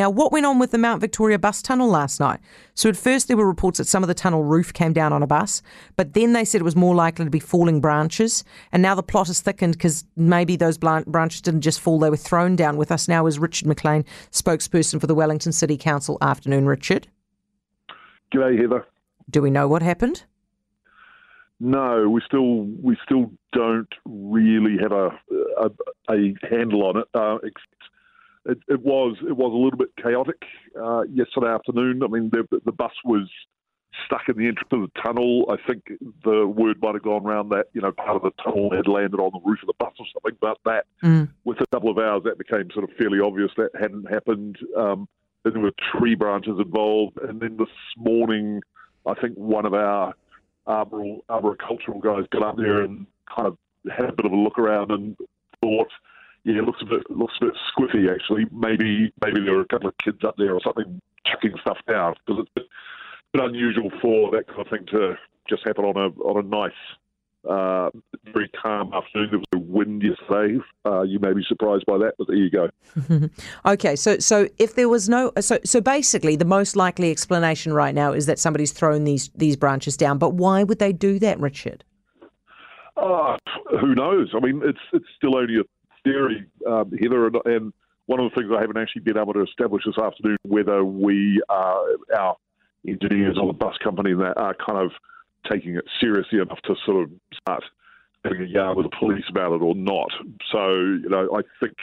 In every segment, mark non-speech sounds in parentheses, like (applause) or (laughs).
Now, what went on with the Mount Victoria bus tunnel last night? So, at first, there were reports that some of the tunnel roof came down on a bus, but then they said it was more likely to be falling branches. And now the plot has thickened because maybe those branches didn't just fall, they were thrown down. With us now is Richard McLean, spokesperson for the Wellington City Council. Afternoon, Richard. G'day, Heather. Do we know what happened? No, we still we still don't really have a a, a handle on it. Uh, it. It was it was a little bit chaotic uh, yesterday afternoon. I mean, the, the bus was stuck in the entrance of the tunnel. I think the word might have gone around that you know part of the tunnel had landed on the roof of the bus or something. But that mm. within a couple of hours, that became sort of fairly obvious that hadn't happened. Um, there were tree branches involved, and then this morning, I think one of our arbor, arboricultural guys got up there and kind of had a bit of a look around and thought, yeah, it looks a bit looks a bit squiffy actually. Maybe maybe there were a couple of kids up there or something chucking stuff down because it's a bit, bit unusual for that kind of thing to just happen on a on a nice uh, very calm afternoon. There was a wind yesterday. Uh, you may be surprised by that, but there you go. (laughs) okay, so so if there was no, so so basically, the most likely explanation right now is that somebody's thrown these these branches down. But why would they do that, Richard? Uh, who knows? I mean, it's it's still only a theory, um, Heather, and, and one of the things I haven't actually been able to establish this afternoon whether we uh, our engineers or the bus company that are kind of taking it seriously enough to sort of start having a yarn with the police about it or not. So, you know, I think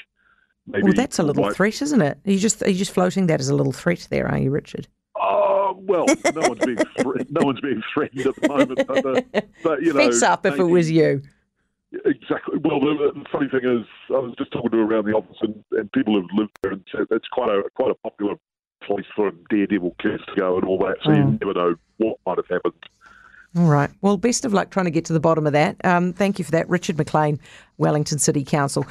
maybe. Well, that's a little might... threat, isn't it? Are you just are you just floating that as a little threat there, are you, Richard? Oh well, no one's being no one's being threatened at the moment, but, uh, but you (laughs) know, fess up if maybe, it was you. Well, the, the, funny thing is, I was just talking to around the office, and, and people who've lived there, and it's quite a quite a popular place for daredevil kids to go and all that. So mm. you never know what might have happened. All right. Well, best of luck trying to get to the bottom of that. Um, thank you for that, Richard McLean, Wellington City Council.